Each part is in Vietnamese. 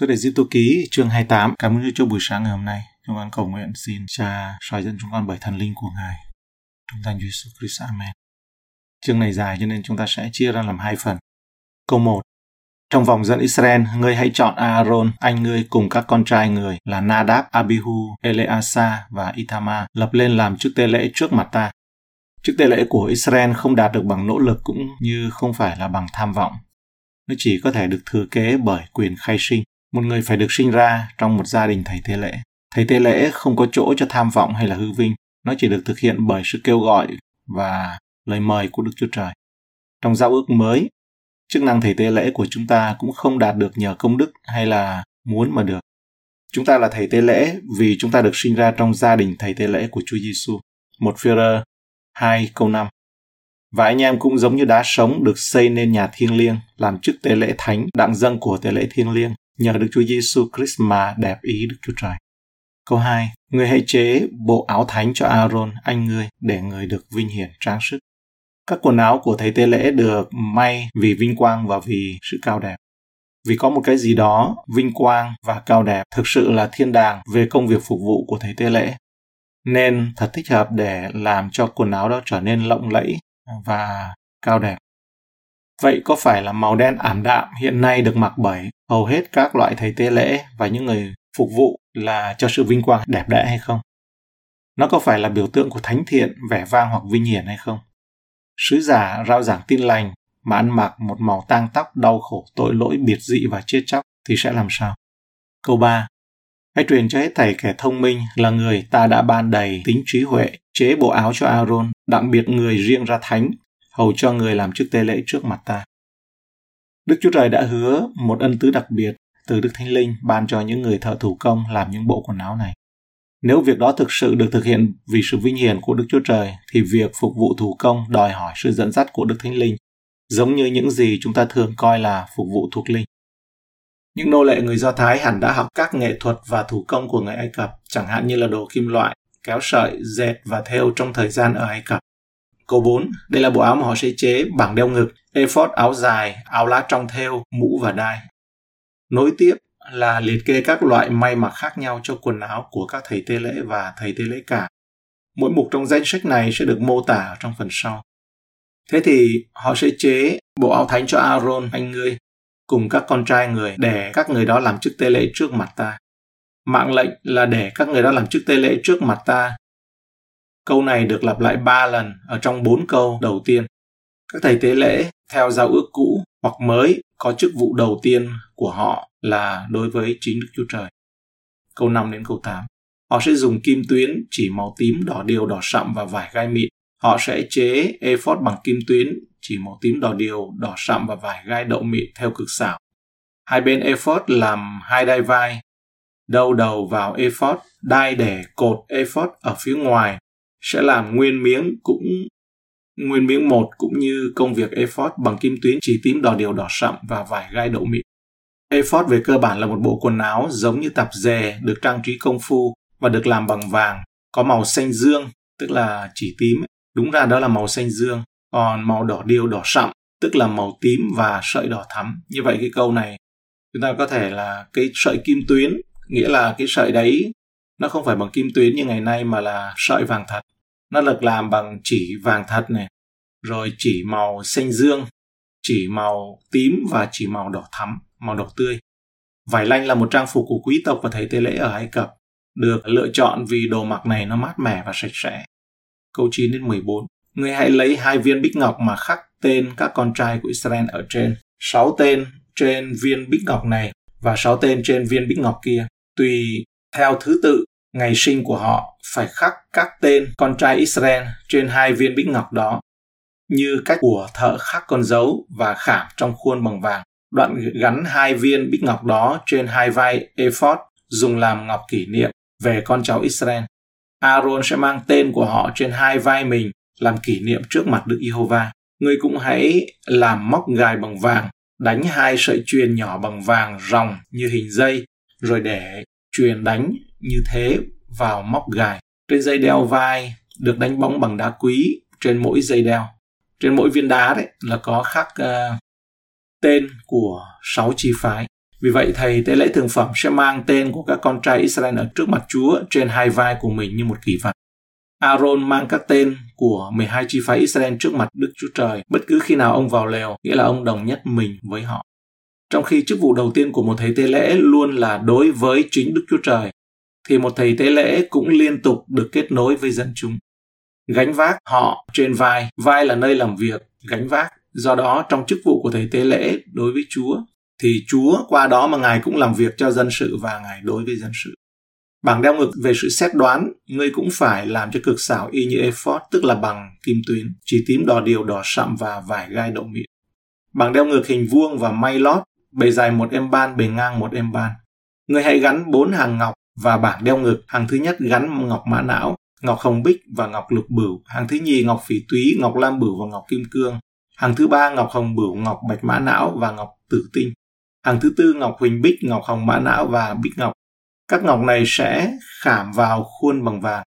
Số đề Diếp Tô Ký chương 28 Cảm ơn Chúa cho buổi sáng ngày hôm nay. Chúng con cầu nguyện xin Cha soi dẫn chúng con bởi thần linh của Ngài. Trong danh Chúa Jesus Christ Amen. Chương này dài cho nên chúng ta sẽ chia ra làm hai phần. Câu 1 Trong vòng dân Israel, ngươi hãy chọn Aaron, anh ngươi cùng các con trai người là Nadab, Abihu, Eleasa và Ithama lập lên làm chức tế lễ trước mặt ta. Chức tế lễ của Israel không đạt được bằng nỗ lực cũng như không phải là bằng tham vọng. Nó chỉ có thể được thừa kế bởi quyền khai sinh một người phải được sinh ra trong một gia đình thầy tế lễ. Thầy tế lễ không có chỗ cho tham vọng hay là hư vinh, nó chỉ được thực hiện bởi sự kêu gọi và lời mời của Đức Chúa Trời. Trong giao ước mới, chức năng thầy tế lễ của chúng ta cũng không đạt được nhờ công đức hay là muốn mà được. Chúng ta là thầy tế lễ vì chúng ta được sinh ra trong gia đình thầy tế lễ của Chúa Giêsu. Một Führer 2 câu 5 và anh em cũng giống như đá sống được xây nên nhà thiêng liêng, làm chức tế lễ thánh, đặng dâng của tế lễ thiêng liêng, nhờ Đức Chúa Giêsu Christ mà đẹp ý Đức Chúa Trời. Câu 2. Người hãy chế bộ áo thánh cho Aaron, anh ngươi, để người được vinh hiển trang sức. Các quần áo của thầy tế lễ được may vì vinh quang và vì sự cao đẹp. Vì có một cái gì đó vinh quang và cao đẹp thực sự là thiên đàng về công việc phục vụ của thầy tế lễ. Nên thật thích hợp để làm cho quần áo đó trở nên lộng lẫy và cao đẹp. Vậy có phải là màu đen ảm đạm hiện nay được mặc bởi hầu hết các loại thầy tế lễ và những người phục vụ là cho sự vinh quang đẹp đẽ hay không? Nó có phải là biểu tượng của thánh thiện, vẻ vang hoặc vinh hiển hay không? Sứ giả rao giảng tin lành mà ăn mặc một màu tang tóc đau khổ, tội lỗi, biệt dị và chết chóc thì sẽ làm sao? Câu 3. Hãy truyền cho hết thầy kẻ thông minh là người ta đã ban đầy tính trí huệ, chế bộ áo cho Aaron, đặc biệt người riêng ra thánh, hầu cho người làm chức tế lễ trước mặt ta. Đức Chúa Trời đã hứa một ân tứ đặc biệt từ Đức Thánh Linh ban cho những người thợ thủ công làm những bộ quần áo này. Nếu việc đó thực sự được thực hiện vì sự vinh hiển của Đức Chúa Trời, thì việc phục vụ thủ công đòi hỏi sự dẫn dắt của Đức Thánh Linh, giống như những gì chúng ta thường coi là phục vụ thuộc linh. Những nô lệ người Do Thái hẳn đã học các nghệ thuật và thủ công của người Ai Cập, chẳng hạn như là đồ kim loại, kéo sợi, dệt và thêu trong thời gian ở Ai Cập. Câu 4. Đây là bộ áo mà họ sẽ chế bằng đeo ngực, effort áo dài, áo lá trong thêu, mũ và đai. Nối tiếp là liệt kê các loại may mặc khác nhau cho quần áo của các thầy tế lễ và thầy tế lễ cả. Mỗi mục trong danh sách này sẽ được mô tả ở trong phần sau. Thế thì họ sẽ chế bộ áo thánh cho Aaron, anh ngươi, cùng các con trai người để các người đó làm chức tế lễ trước mặt ta. Mạng lệnh là để các người đó làm chức tế lễ trước mặt ta Câu này được lặp lại ba lần ở trong bốn câu đầu tiên. Các thầy tế lễ theo giao ước cũ hoặc mới có chức vụ đầu tiên của họ là đối với chính Đức Chúa Trời. Câu 5 đến câu 8. Họ sẽ dùng kim tuyến chỉ màu tím, đỏ điều, đỏ sậm và vải gai mịn. Họ sẽ chế ephod bằng kim tuyến chỉ màu tím, đỏ điều, đỏ sậm và vải gai đậu mịn theo cực xảo. Hai bên ephod làm hai đai vai, đầu đầu vào ephod, đai để cột ephod ở phía ngoài sẽ làm nguyên miếng cũng nguyên miếng một cũng như công việc ephod bằng kim tuyến chỉ tím đỏ điều đỏ sậm và vải gai đậu mịn. Ephod về cơ bản là một bộ quần áo giống như tạp dề được trang trí công phu và được làm bằng vàng, có màu xanh dương, tức là chỉ tím. Đúng ra đó là màu xanh dương, còn màu đỏ điều đỏ sậm, tức là màu tím và sợi đỏ thắm. Như vậy cái câu này chúng ta có thể là cái sợi kim tuyến, nghĩa là cái sợi đấy nó không phải bằng kim tuyến như ngày nay mà là sợi vàng thật nó được làm bằng chỉ vàng thật này, rồi chỉ màu xanh dương, chỉ màu tím và chỉ màu đỏ thắm, màu đỏ tươi vải lanh là một trang phục của quý tộc và thầy tế lễ ở Ai Cập, được lựa chọn vì đồ mặc này nó mát mẻ và sạch sẽ câu 9 đến 14 Người hãy lấy hai viên bích ngọc mà khắc tên các con trai của Israel ở trên. Sáu tên trên viên bích ngọc này và sáu tên trên viên bích ngọc kia. Tùy theo thứ tự ngày sinh của họ phải khắc các tên con trai Israel trên hai viên bích ngọc đó, như cách của thợ khắc con dấu và khảm trong khuôn bằng vàng. Đoạn gắn hai viên bích ngọc đó trên hai vai ephod dùng làm ngọc kỷ niệm về con cháu Israel. Aaron sẽ mang tên của họ trên hai vai mình làm kỷ niệm trước mặt Đức Giê-hô-va. Ngươi cũng hãy làm móc gài bằng vàng, đánh hai sợi chuyền nhỏ bằng vàng ròng như hình dây, rồi để truyền đánh như thế vào móc gài. Trên dây đeo vai được đánh bóng bằng đá quý trên mỗi dây đeo. Trên mỗi viên đá đấy là có khắc uh, tên của sáu chi phái. Vì vậy, thầy tế lễ thường phẩm sẽ mang tên của các con trai Israel ở trước mặt Chúa trên hai vai của mình như một kỷ vật. Aaron mang các tên của 12 chi phái Israel trước mặt Đức Chúa Trời bất cứ khi nào ông vào lều, nghĩa là ông đồng nhất mình với họ. Trong khi chức vụ đầu tiên của một thầy tế lễ luôn là đối với chính Đức Chúa Trời, thì một thầy tế lễ cũng liên tục được kết nối với dân chúng. Gánh vác họ trên vai, vai là nơi làm việc, gánh vác. Do đó, trong chức vụ của thầy tế lễ đối với Chúa, thì Chúa qua đó mà Ngài cũng làm việc cho dân sự và Ngài đối với dân sự. Bảng đeo ngực về sự xét đoán, ngươi cũng phải làm cho cực xảo y như ephod, tức là bằng kim tuyến, chỉ tím đỏ điều đỏ sậm và vải gai đậu miệng. Bảng đeo ngực hình vuông và may lót, bề dài một em ban, bề ngang một em ban. người hãy gắn bốn hàng ngọc và bảng đeo ngực. Hàng thứ nhất gắn ngọc mã não, ngọc hồng bích và ngọc lục bửu. Hàng thứ nhì ngọc phỉ túy, ngọc lam bửu và ngọc kim cương. Hàng thứ ba ngọc hồng bửu, ngọc bạch mã não và ngọc tử tinh. Hàng thứ tư ngọc huỳnh bích, ngọc hồng mã não và bích ngọc. Các ngọc này sẽ khảm vào khuôn bằng vàng.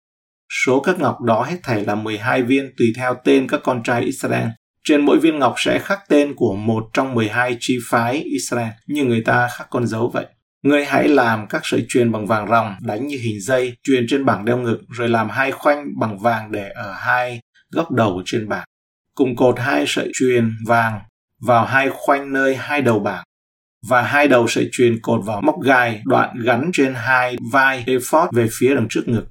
Số các ngọc đó hết thảy là 12 viên tùy theo tên các con trai Israel. Trên mỗi viên ngọc sẽ khắc tên của một trong 12 chi phái Israel, như người ta khắc con dấu vậy. Ngươi hãy làm các sợi chuyền bằng vàng ròng đánh như hình dây, chuyền trên bảng đeo ngực, rồi làm hai khoanh bằng vàng để ở hai góc đầu trên bảng. Cùng cột hai sợi chuyền vàng vào hai khoanh nơi hai đầu bảng và hai đầu sợi chuyền cột vào móc gai đoạn gắn trên hai vai ephod về phía đằng trước ngực.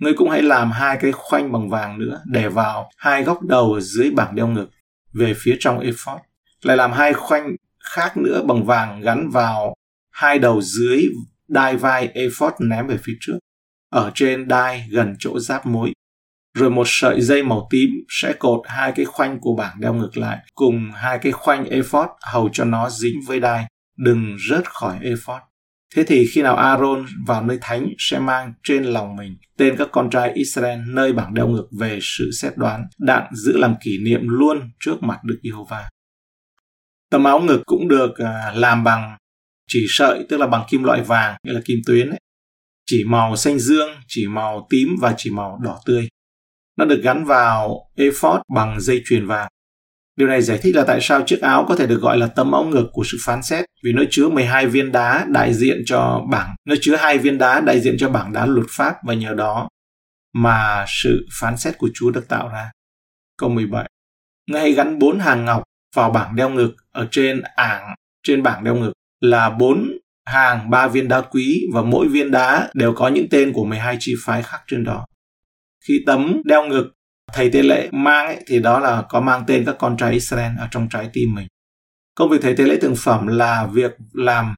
Ngươi cũng hãy làm hai cái khoanh bằng vàng nữa để vào hai góc đầu ở dưới bảng đeo ngực về phía trong ephod. Lại làm hai khoanh khác nữa bằng vàng gắn vào hai đầu dưới đai vai ephod ném về phía trước. Ở trên đai gần chỗ giáp mối. Rồi một sợi dây màu tím sẽ cột hai cái khoanh của bảng đeo ngược lại cùng hai cái khoanh ephod hầu cho nó dính với đai, đừng rớt khỏi ephod. Thế thì khi nào Aaron vào nơi thánh sẽ mang trên lòng mình tên các con trai Israel nơi bảng đeo ngược về sự xét đoán, đặng giữ làm kỷ niệm luôn trước mặt Đức Giê-hô-va. Tấm áo ngực cũng được à, làm bằng chỉ sợi tức là bằng kim loại vàng nghĩa là kim tuyến ấy. chỉ màu xanh dương chỉ màu tím và chỉ màu đỏ tươi nó được gắn vào ephod bằng dây chuyền vàng Điều này giải thích là tại sao chiếc áo có thể được gọi là tấm áo ngực của sự phán xét vì nó chứa 12 viên đá đại diện cho bảng, nó chứa hai viên đá đại diện cho bảng đá luật pháp và nhờ đó mà sự phán xét của Chúa được tạo ra. Câu 17. Ngài hãy gắn bốn hàng ngọc vào bảng đeo ngực ở trên ảng trên bảng đeo ngực là bốn hàng ba viên đá quý và mỗi viên đá đều có những tên của 12 chi phái khác trên đó. Khi tấm đeo ngực thầy tế lễ mang ấy, thì đó là có mang tên các con trai Israel ở trong trái tim mình. Công việc thầy tế lễ thường phẩm là việc làm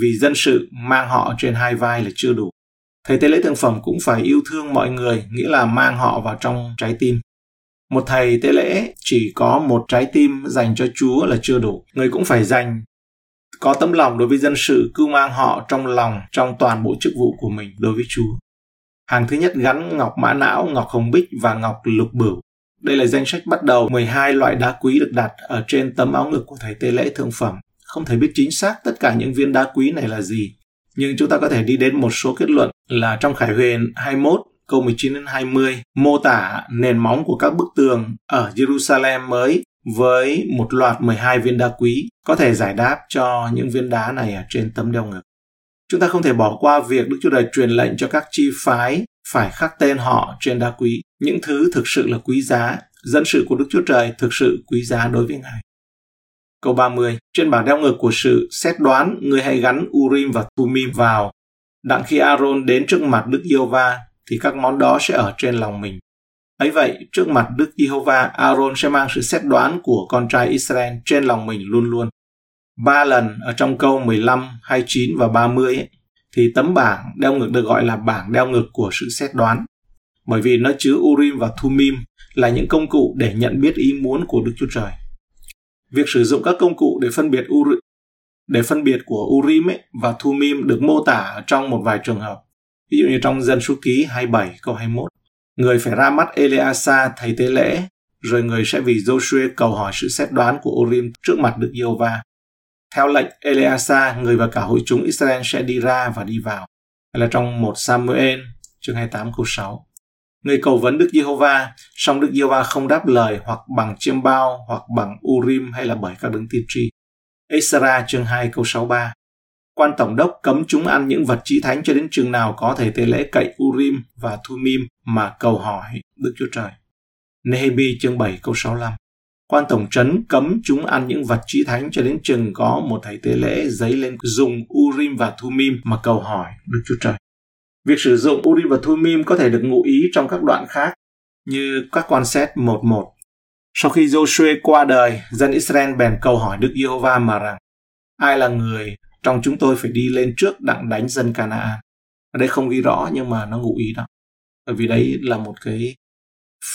vì dân sự mang họ trên hai vai là chưa đủ. Thầy tế lễ thường phẩm cũng phải yêu thương mọi người, nghĩa là mang họ vào trong trái tim. Một thầy tế lễ chỉ có một trái tim dành cho Chúa là chưa đủ. Người cũng phải dành có tấm lòng đối với dân sự cứ mang họ trong lòng trong toàn bộ chức vụ của mình đối với Chúa. Hàng thứ nhất gắn ngọc mã não, ngọc hồng bích và ngọc lục bửu. Đây là danh sách bắt đầu 12 loại đá quý được đặt ở trên tấm áo ngực của thầy tế lễ thượng phẩm. Không thể biết chính xác tất cả những viên đá quý này là gì, nhưng chúng ta có thể đi đến một số kết luận là trong Khải Huyền 21 câu 19 đến 20 mô tả nền móng của các bức tường ở Jerusalem mới với một loạt 12 viên đá quý có thể giải đáp cho những viên đá này ở trên tấm đeo ngực. Chúng ta không thể bỏ qua việc Đức Chúa Trời truyền lệnh cho các chi phái phải khắc tên họ trên đá quý. Những thứ thực sự là quý giá, dẫn sự của Đức Chúa Trời thực sự quý giá đối với Ngài. Câu 30. Trên bảng đeo ngực của sự xét đoán, người hãy gắn Urim và Thumim vào. Đặng khi Aaron đến trước mặt Đức giê va thì các món đó sẽ ở trên lòng mình. Ấy vậy, trước mặt Đức Giê-hô-va, Aaron sẽ mang sự xét đoán của con trai Israel trên lòng mình luôn luôn. Ba lần ở trong câu 15, 29 và 30 ấy, thì tấm bảng đeo ngực được gọi là bảng đeo ngực của sự xét đoán. Bởi vì nó chứa Urim và Thumim là những công cụ để nhận biết ý muốn của Đức Chúa Trời. Việc sử dụng các công cụ để phân biệt Urim, để phân biệt của Urim ấy và Thumim được mô tả trong một vài trường hợp. Ví dụ như trong dân số ký 27 câu 21. Người phải ra mắt Eleasa thầy tế lễ, rồi người sẽ vì Joshua cầu hỏi sự xét đoán của Urim trước mặt Đức Giê-hô-va. Theo lệnh Eleasa, người và cả hội chúng Israel sẽ đi ra và đi vào. Hay là trong một Samuel, chương 28 câu 6. Người cầu vấn Đức Giê-hô-va, song Đức Giê-hô-va không đáp lời hoặc bằng chiêm bao hoặc bằng Urim hay là bởi các đấng tiên tri. Esra chương 2 câu 63 quan tổng đốc cấm chúng ăn những vật chí thánh cho đến chừng nào có thầy tế lễ cậy Urim và Thumim mà cầu hỏi Đức Chúa Trời. Nehemi chương 7 câu 65 Quan tổng trấn cấm chúng ăn những vật chí thánh cho đến chừng có một thầy tế lễ giấy lên dùng Urim và Thumim mà cầu hỏi Đức Chúa Trời. Việc sử dụng Urim và Thumim có thể được ngụ ý trong các đoạn khác như các quan xét 1.1. Sau khi Joshua qua đời, dân Israel bèn cầu hỏi Đức Giê-hô-va mà rằng ai là người trong chúng tôi phải đi lên trước đặng đánh dân Canaan. Ở đây không ghi rõ nhưng mà nó ngụ ý đó. Bởi vì đấy là một cái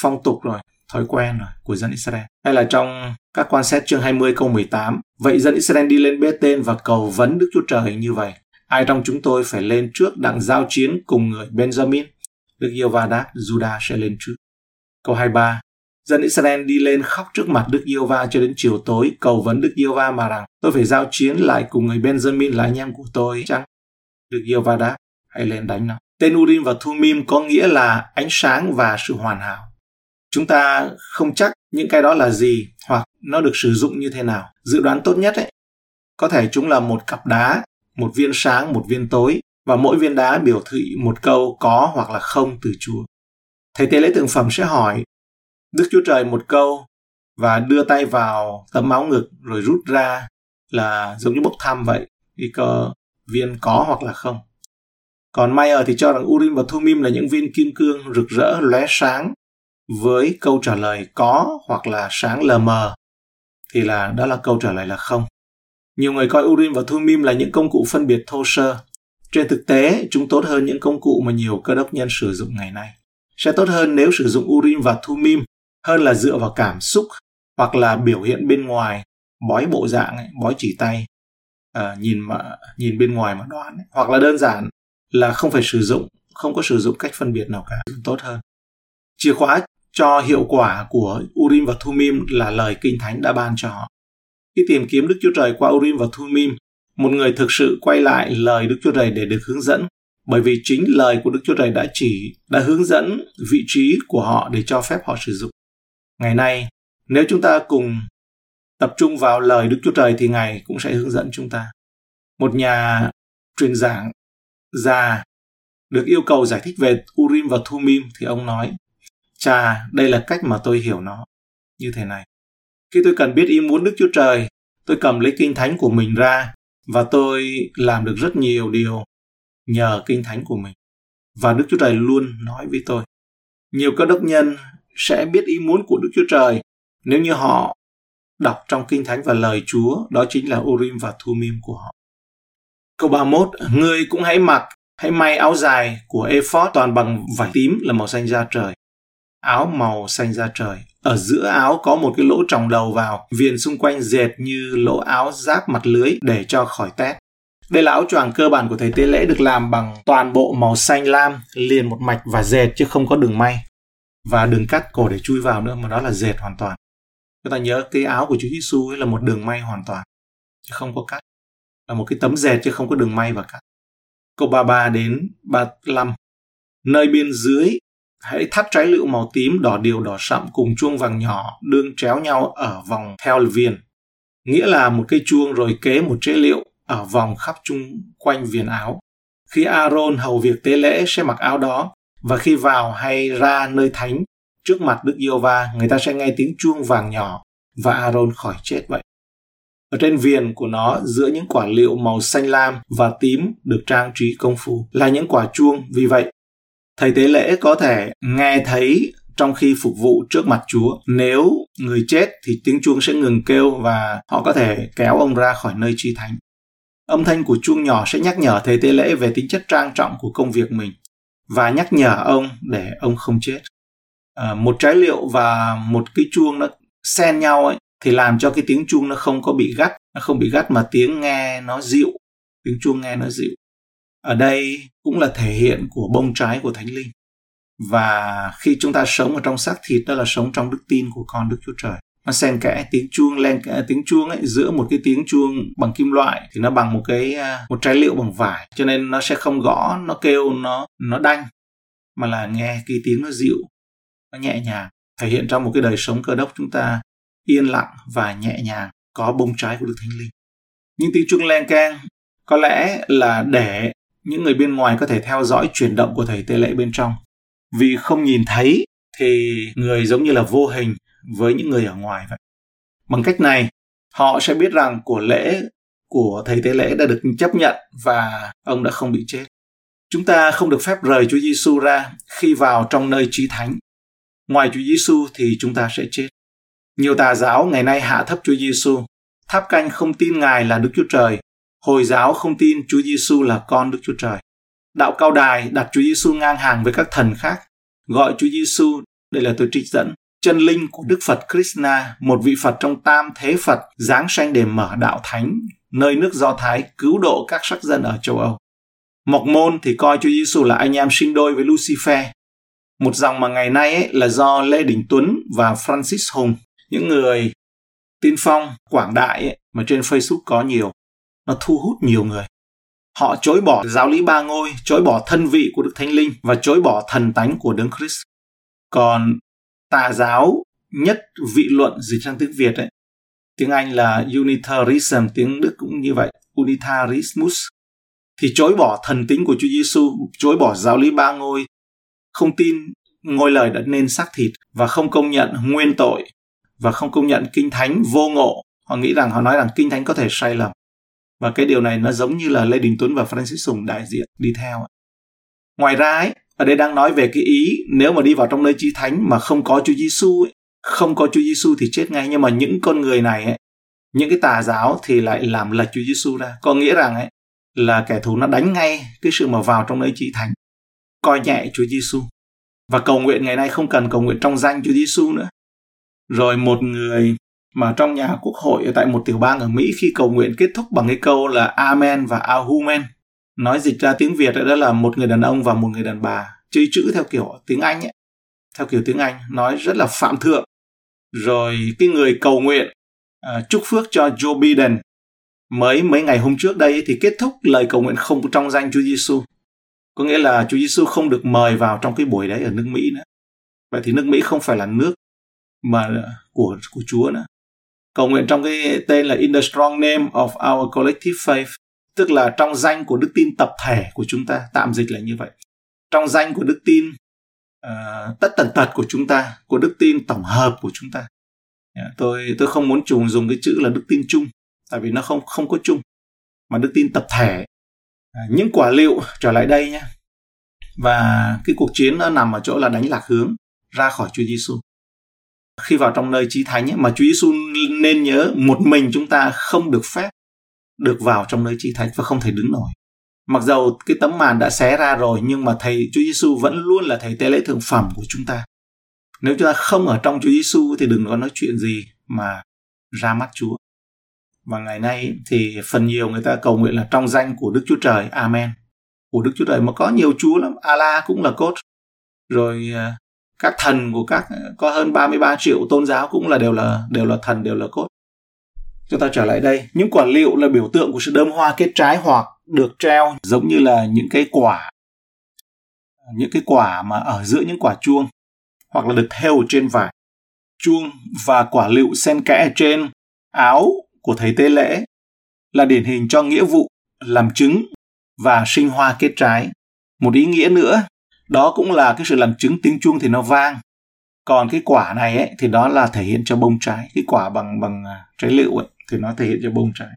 phong tục rồi, thói quen rồi của dân Israel. Hay là trong các quan xét chương 20 câu 18, vậy dân Israel đi lên bê tên và cầu vấn Đức Chúa Trời như vậy. Ai trong chúng tôi phải lên trước đặng giao chiến cùng người Benjamin? Đức Yêu Va đáp, Judah sẽ lên trước. Câu 23, Dân Israel đi lên khóc trước mặt Đức Yêu Va cho đến chiều tối, cầu vấn Đức Yêu Va mà rằng, tôi phải giao chiến lại cùng người Benjamin là anh em của tôi chăng? Đức Yêu Va đáp, hãy lên đánh nó. Tên Urim và Thumim có nghĩa là ánh sáng và sự hoàn hảo. Chúng ta không chắc những cái đó là gì hoặc nó được sử dụng như thế nào. Dự đoán tốt nhất ấy, có thể chúng là một cặp đá, một viên sáng, một viên tối và mỗi viên đá biểu thị một câu có hoặc là không từ Chúa. Thầy tế lễ tượng phẩm sẽ hỏi Đức Chúa Trời một câu và đưa tay vào tấm máu ngực rồi rút ra là giống như bốc thăm vậy cái cơ viên có hoặc là không. Còn Mayer thì cho rằng Urim và Thumim là những viên kim cương rực rỡ lóe sáng với câu trả lời có hoặc là sáng lờ mờ thì là đó là câu trả lời là không. Nhiều người coi Urim và thummim là những công cụ phân biệt thô sơ. Trên thực tế, chúng tốt hơn những công cụ mà nhiều cơ đốc nhân sử dụng ngày nay. Sẽ tốt hơn nếu sử dụng Urim và thummim hơn là dựa vào cảm xúc hoặc là biểu hiện bên ngoài bói bộ dạng ấy, bói chỉ tay à, nhìn mà nhìn bên ngoài mà đoán ấy. hoặc là đơn giản là không phải sử dụng không có sử dụng cách phân biệt nào cả tốt hơn chìa khóa cho hiệu quả của Urim và Thumim là lời kinh thánh đã ban cho họ khi tìm kiếm Đức Chúa Trời qua Urim và Thumim một người thực sự quay lại lời Đức Chúa Trời để được hướng dẫn bởi vì chính lời của Đức Chúa Trời đã chỉ đã hướng dẫn vị trí của họ để cho phép họ sử dụng Ngày nay, nếu chúng ta cùng tập trung vào lời Đức Chúa Trời thì Ngài cũng sẽ hướng dẫn chúng ta. Một nhà truyền giảng già được yêu cầu giải thích về Urim và Thumim thì ông nói, Chà, đây là cách mà tôi hiểu nó. Như thế này. Khi tôi cần biết ý muốn Đức Chúa Trời, tôi cầm lấy kinh thánh của mình ra và tôi làm được rất nhiều điều nhờ kinh thánh của mình. Và Đức Chúa Trời luôn nói với tôi. Nhiều cơ đốc nhân sẽ biết ý muốn của Đức Chúa Trời nếu như họ đọc trong Kinh Thánh và lời Chúa, đó chính là Urim và Thumim của họ. Câu 31, ngươi cũng hãy mặc, hãy may áo dài của ephod toàn bằng vải tím là màu xanh da trời. Áo màu xanh da trời. Ở giữa áo có một cái lỗ tròng đầu vào, viền xung quanh dệt như lỗ áo giáp mặt lưới để cho khỏi tét. Đây là áo choàng cơ bản của thầy tế lễ được làm bằng toàn bộ màu xanh lam, liền một mạch và dệt chứ không có đường may. Và đừng cắt cổ để chui vào nữa mà đó là dệt hoàn toàn. Chúng ta nhớ cái áo của Chúa Giêsu ấy là một đường may hoàn toàn chứ không có cắt. Là một cái tấm dệt chứ không có đường may và cắt. Câu 33 đến 35 nơi bên dưới hãy thắt trái lựu màu tím đỏ điều đỏ sậm cùng chuông vàng nhỏ đương chéo nhau ở vòng theo viền nghĩa là một cây chuông rồi kế một chế liệu ở vòng khắp chung quanh viền áo khi Aaron hầu việc tế lễ sẽ mặc áo đó và khi vào hay ra nơi thánh trước mặt Đức Yêu Va, người ta sẽ nghe tiếng chuông vàng nhỏ và Aaron khỏi chết vậy. Ở trên viền của nó giữa những quả liệu màu xanh lam và tím được trang trí công phu là những quả chuông. Vì vậy, thầy tế lễ có thể nghe thấy trong khi phục vụ trước mặt Chúa. Nếu người chết thì tiếng chuông sẽ ngừng kêu và họ có thể kéo ông ra khỏi nơi chi thánh. Âm thanh của chuông nhỏ sẽ nhắc nhở thầy tế lễ về tính chất trang trọng của công việc mình và nhắc nhở ông để ông không chết à, một trái liệu và một cái chuông nó xen nhau ấy thì làm cho cái tiếng chuông nó không có bị gắt nó không bị gắt mà tiếng nghe nó dịu tiếng chuông nghe nó dịu ở đây cũng là thể hiện của bông trái của thánh linh. Và khi chúng ta sống ở trong xác thịt, đó là sống trong đức tin của con đức chúa trời. Nó xen kẽ tiếng chuông, len kẽ tiếng chuông ấy. Giữa một cái tiếng chuông bằng kim loại thì nó bằng một cái à, một trái liệu bằng vải. Cho nên nó sẽ không gõ, nó kêu, nó nó đanh, mà là nghe cái tiếng nó dịu, nó nhẹ nhàng. Thể hiện trong một cái đời sống cơ đốc chúng ta yên lặng và nhẹ nhàng, có bông trái của đức thánh linh. Những tiếng chuông len keng có lẽ là để những người bên ngoài có thể theo dõi chuyển động của thầy tế lễ bên trong. Vì không nhìn thấy thì người giống như là vô hình với những người ở ngoài vậy. Bằng cách này, họ sẽ biết rằng của lễ của thầy tế lễ đã được chấp nhận và ông đã không bị chết. Chúng ta không được phép rời Chúa Giêsu ra khi vào trong nơi trí thánh. Ngoài Chúa Giêsu thì chúng ta sẽ chết. Nhiều tà giáo ngày nay hạ thấp Chúa Giêsu tháp canh không tin ngài là Đức Chúa Trời. Hồi giáo không tin Chúa Giêsu là con Đức Chúa Trời. Đạo Cao Đài đặt Chúa Giêsu ngang hàng với các thần khác, gọi Chúa Giêsu, đây là tôi trích dẫn, chân linh của Đức Phật Krishna, một vị Phật trong tam thế Phật giáng sanh để mở đạo thánh, nơi nước Do Thái cứu độ các sắc dân ở châu Âu. Mộc môn thì coi Chúa Giêsu là anh em sinh đôi với Lucifer. Một dòng mà ngày nay ấy là do Lê Đình Tuấn và Francis Hùng, những người tiên phong, quảng đại ấy, mà trên Facebook có nhiều nó thu hút nhiều người. Họ chối bỏ giáo lý ba ngôi chối bỏ thân vị của đức thánh linh và chối bỏ thần tánh của đấng christ. Còn tà giáo nhất vị luận dịch sang tiếng việt ấy? Tiếng anh là Unitarism, tiếng đức cũng như vậy unitarismus. Thì chối bỏ thần tính của Chúa Giêsu, chối bỏ giáo lý ba ngôi, không tin ngôi lời đã nên xác thịt và không công nhận nguyên tội và không công nhận kinh thánh vô ngộ. Họ nghĩ rằng họ nói rằng kinh thánh có thể sai lầm và cái điều này nó giống như là Lê Đình Tuấn và Francis Sùng đại diện đi theo ngoài ra ấy, ở đây đang nói về cái ý nếu mà đi vào trong nơi chi thánh mà không có Chúa Giêsu không có Chúa Giêsu thì chết ngay. Nhưng mà những con người này ấy, những cái tà giáo thì lại làm lệch Chúa Giêsu ra. Có nghĩa rằng ấy là kẻ thù nó đánh ngay cái sự mà vào trong nơi chi thánh coi nhẹ Chúa Giêsu và cầu nguyện ngày nay không cần cầu nguyện trong danh Chúa Giêsu nữa. Rồi một người mà trong nhà quốc hội tại một tiểu bang ở Mỹ khi cầu nguyện kết thúc bằng cái câu là Amen và Ahumen. Nói dịch ra tiếng Việt đó là một người đàn ông và một người đàn bà. Chơi chữ theo kiểu tiếng Anh ấy. Theo kiểu tiếng Anh. Nói rất là phạm thượng. Rồi cái người cầu nguyện uh, chúc phước cho Joe Biden mới mấy ngày hôm trước đây thì kết thúc lời cầu nguyện không trong danh Chúa Giêsu. Có nghĩa là Chúa Giêsu không được mời vào trong cái buổi đấy ở nước Mỹ nữa. Vậy thì nước Mỹ không phải là nước mà của của Chúa nữa cầu nguyện trong cái tên là In the strong name of our collective faith, tức là trong danh của đức tin tập thể của chúng ta, tạm dịch là như vậy. Trong danh của đức tin uh, tất tần tật của chúng ta, của đức tin tổng hợp của chúng ta. Yeah, tôi tôi không muốn trùng dùng cái chữ là đức tin chung, tại vì nó không không có chung, mà đức tin tập thể. À, những quả liệu trở lại đây nhé. Và cái cuộc chiến nó nằm ở chỗ là đánh lạc hướng ra khỏi Chúa Giêsu khi vào trong nơi chí thánh ấy, mà Chúa Giêsu nên nhớ một mình chúng ta không được phép được vào trong nơi chí thánh và không thể đứng nổi. Mặc dầu cái tấm màn đã xé ra rồi nhưng mà thầy Chúa Giêsu vẫn luôn là thầy tế lễ thượng phẩm của chúng ta. Nếu chúng ta không ở trong Chúa Giêsu thì đừng có nói chuyện gì mà ra mắt Chúa. Và ngày nay thì phần nhiều người ta cầu nguyện là trong danh của Đức Chúa Trời. Amen. Của Đức Chúa Trời mà có nhiều Chúa lắm. Allah cũng là cốt. Rồi à, các thần của các, có hơn 33 triệu tôn giáo cũng là đều là đều là thần, đều là cốt. Chúng ta trở lại đây. Những quả liệu là biểu tượng của sự đơm hoa kết trái hoặc được treo giống như là những cái quả, những cái quả mà ở giữa những quả chuông hoặc là được theo trên vải. Chuông và quả liệu xen kẽ trên áo của thầy tế lễ là điển hình cho nghĩa vụ, làm chứng và sinh hoa kết trái. Một ý nghĩa nữa đó cũng là cái sự làm chứng tiếng chuông thì nó vang. Còn cái quả này ấy thì đó là thể hiện cho bông trái. Cái quả bằng bằng à, trái lựu ấy thì nó thể hiện cho bông trái.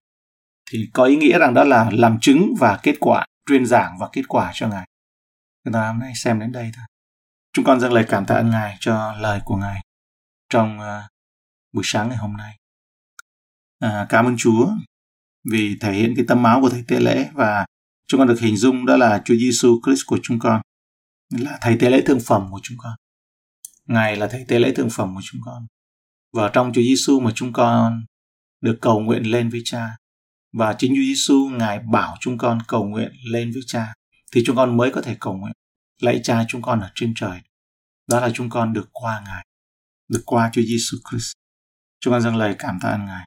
Thì có ý nghĩa rằng đó là làm chứng và kết quả truyền giảng và kết quả cho ngài. Chúng ta hôm nay xem đến đây thôi. Chúng con dâng lời cảm tạ ơn ngài cho lời của ngài trong uh, buổi sáng ngày hôm nay. À, cảm ơn chúa vì thể hiện cái tâm máu của thầy tế lễ và chúng con được hình dung đó là Chúa Giêsu Christ của chúng con là thầy tế lễ thương phẩm của chúng con. Ngài là thầy tế lễ thương phẩm của chúng con. Và trong Chúa Giêsu mà chúng con được cầu nguyện lên với Cha và chính Chúa Giêsu Ngài bảo chúng con cầu nguyện lên với Cha thì chúng con mới có thể cầu nguyện lạy Cha chúng con ở trên trời. Đó là chúng con được qua Ngài, được qua Chúa Giêsu Christ. Chúng con dâng lời cảm tạ ơn Ngài.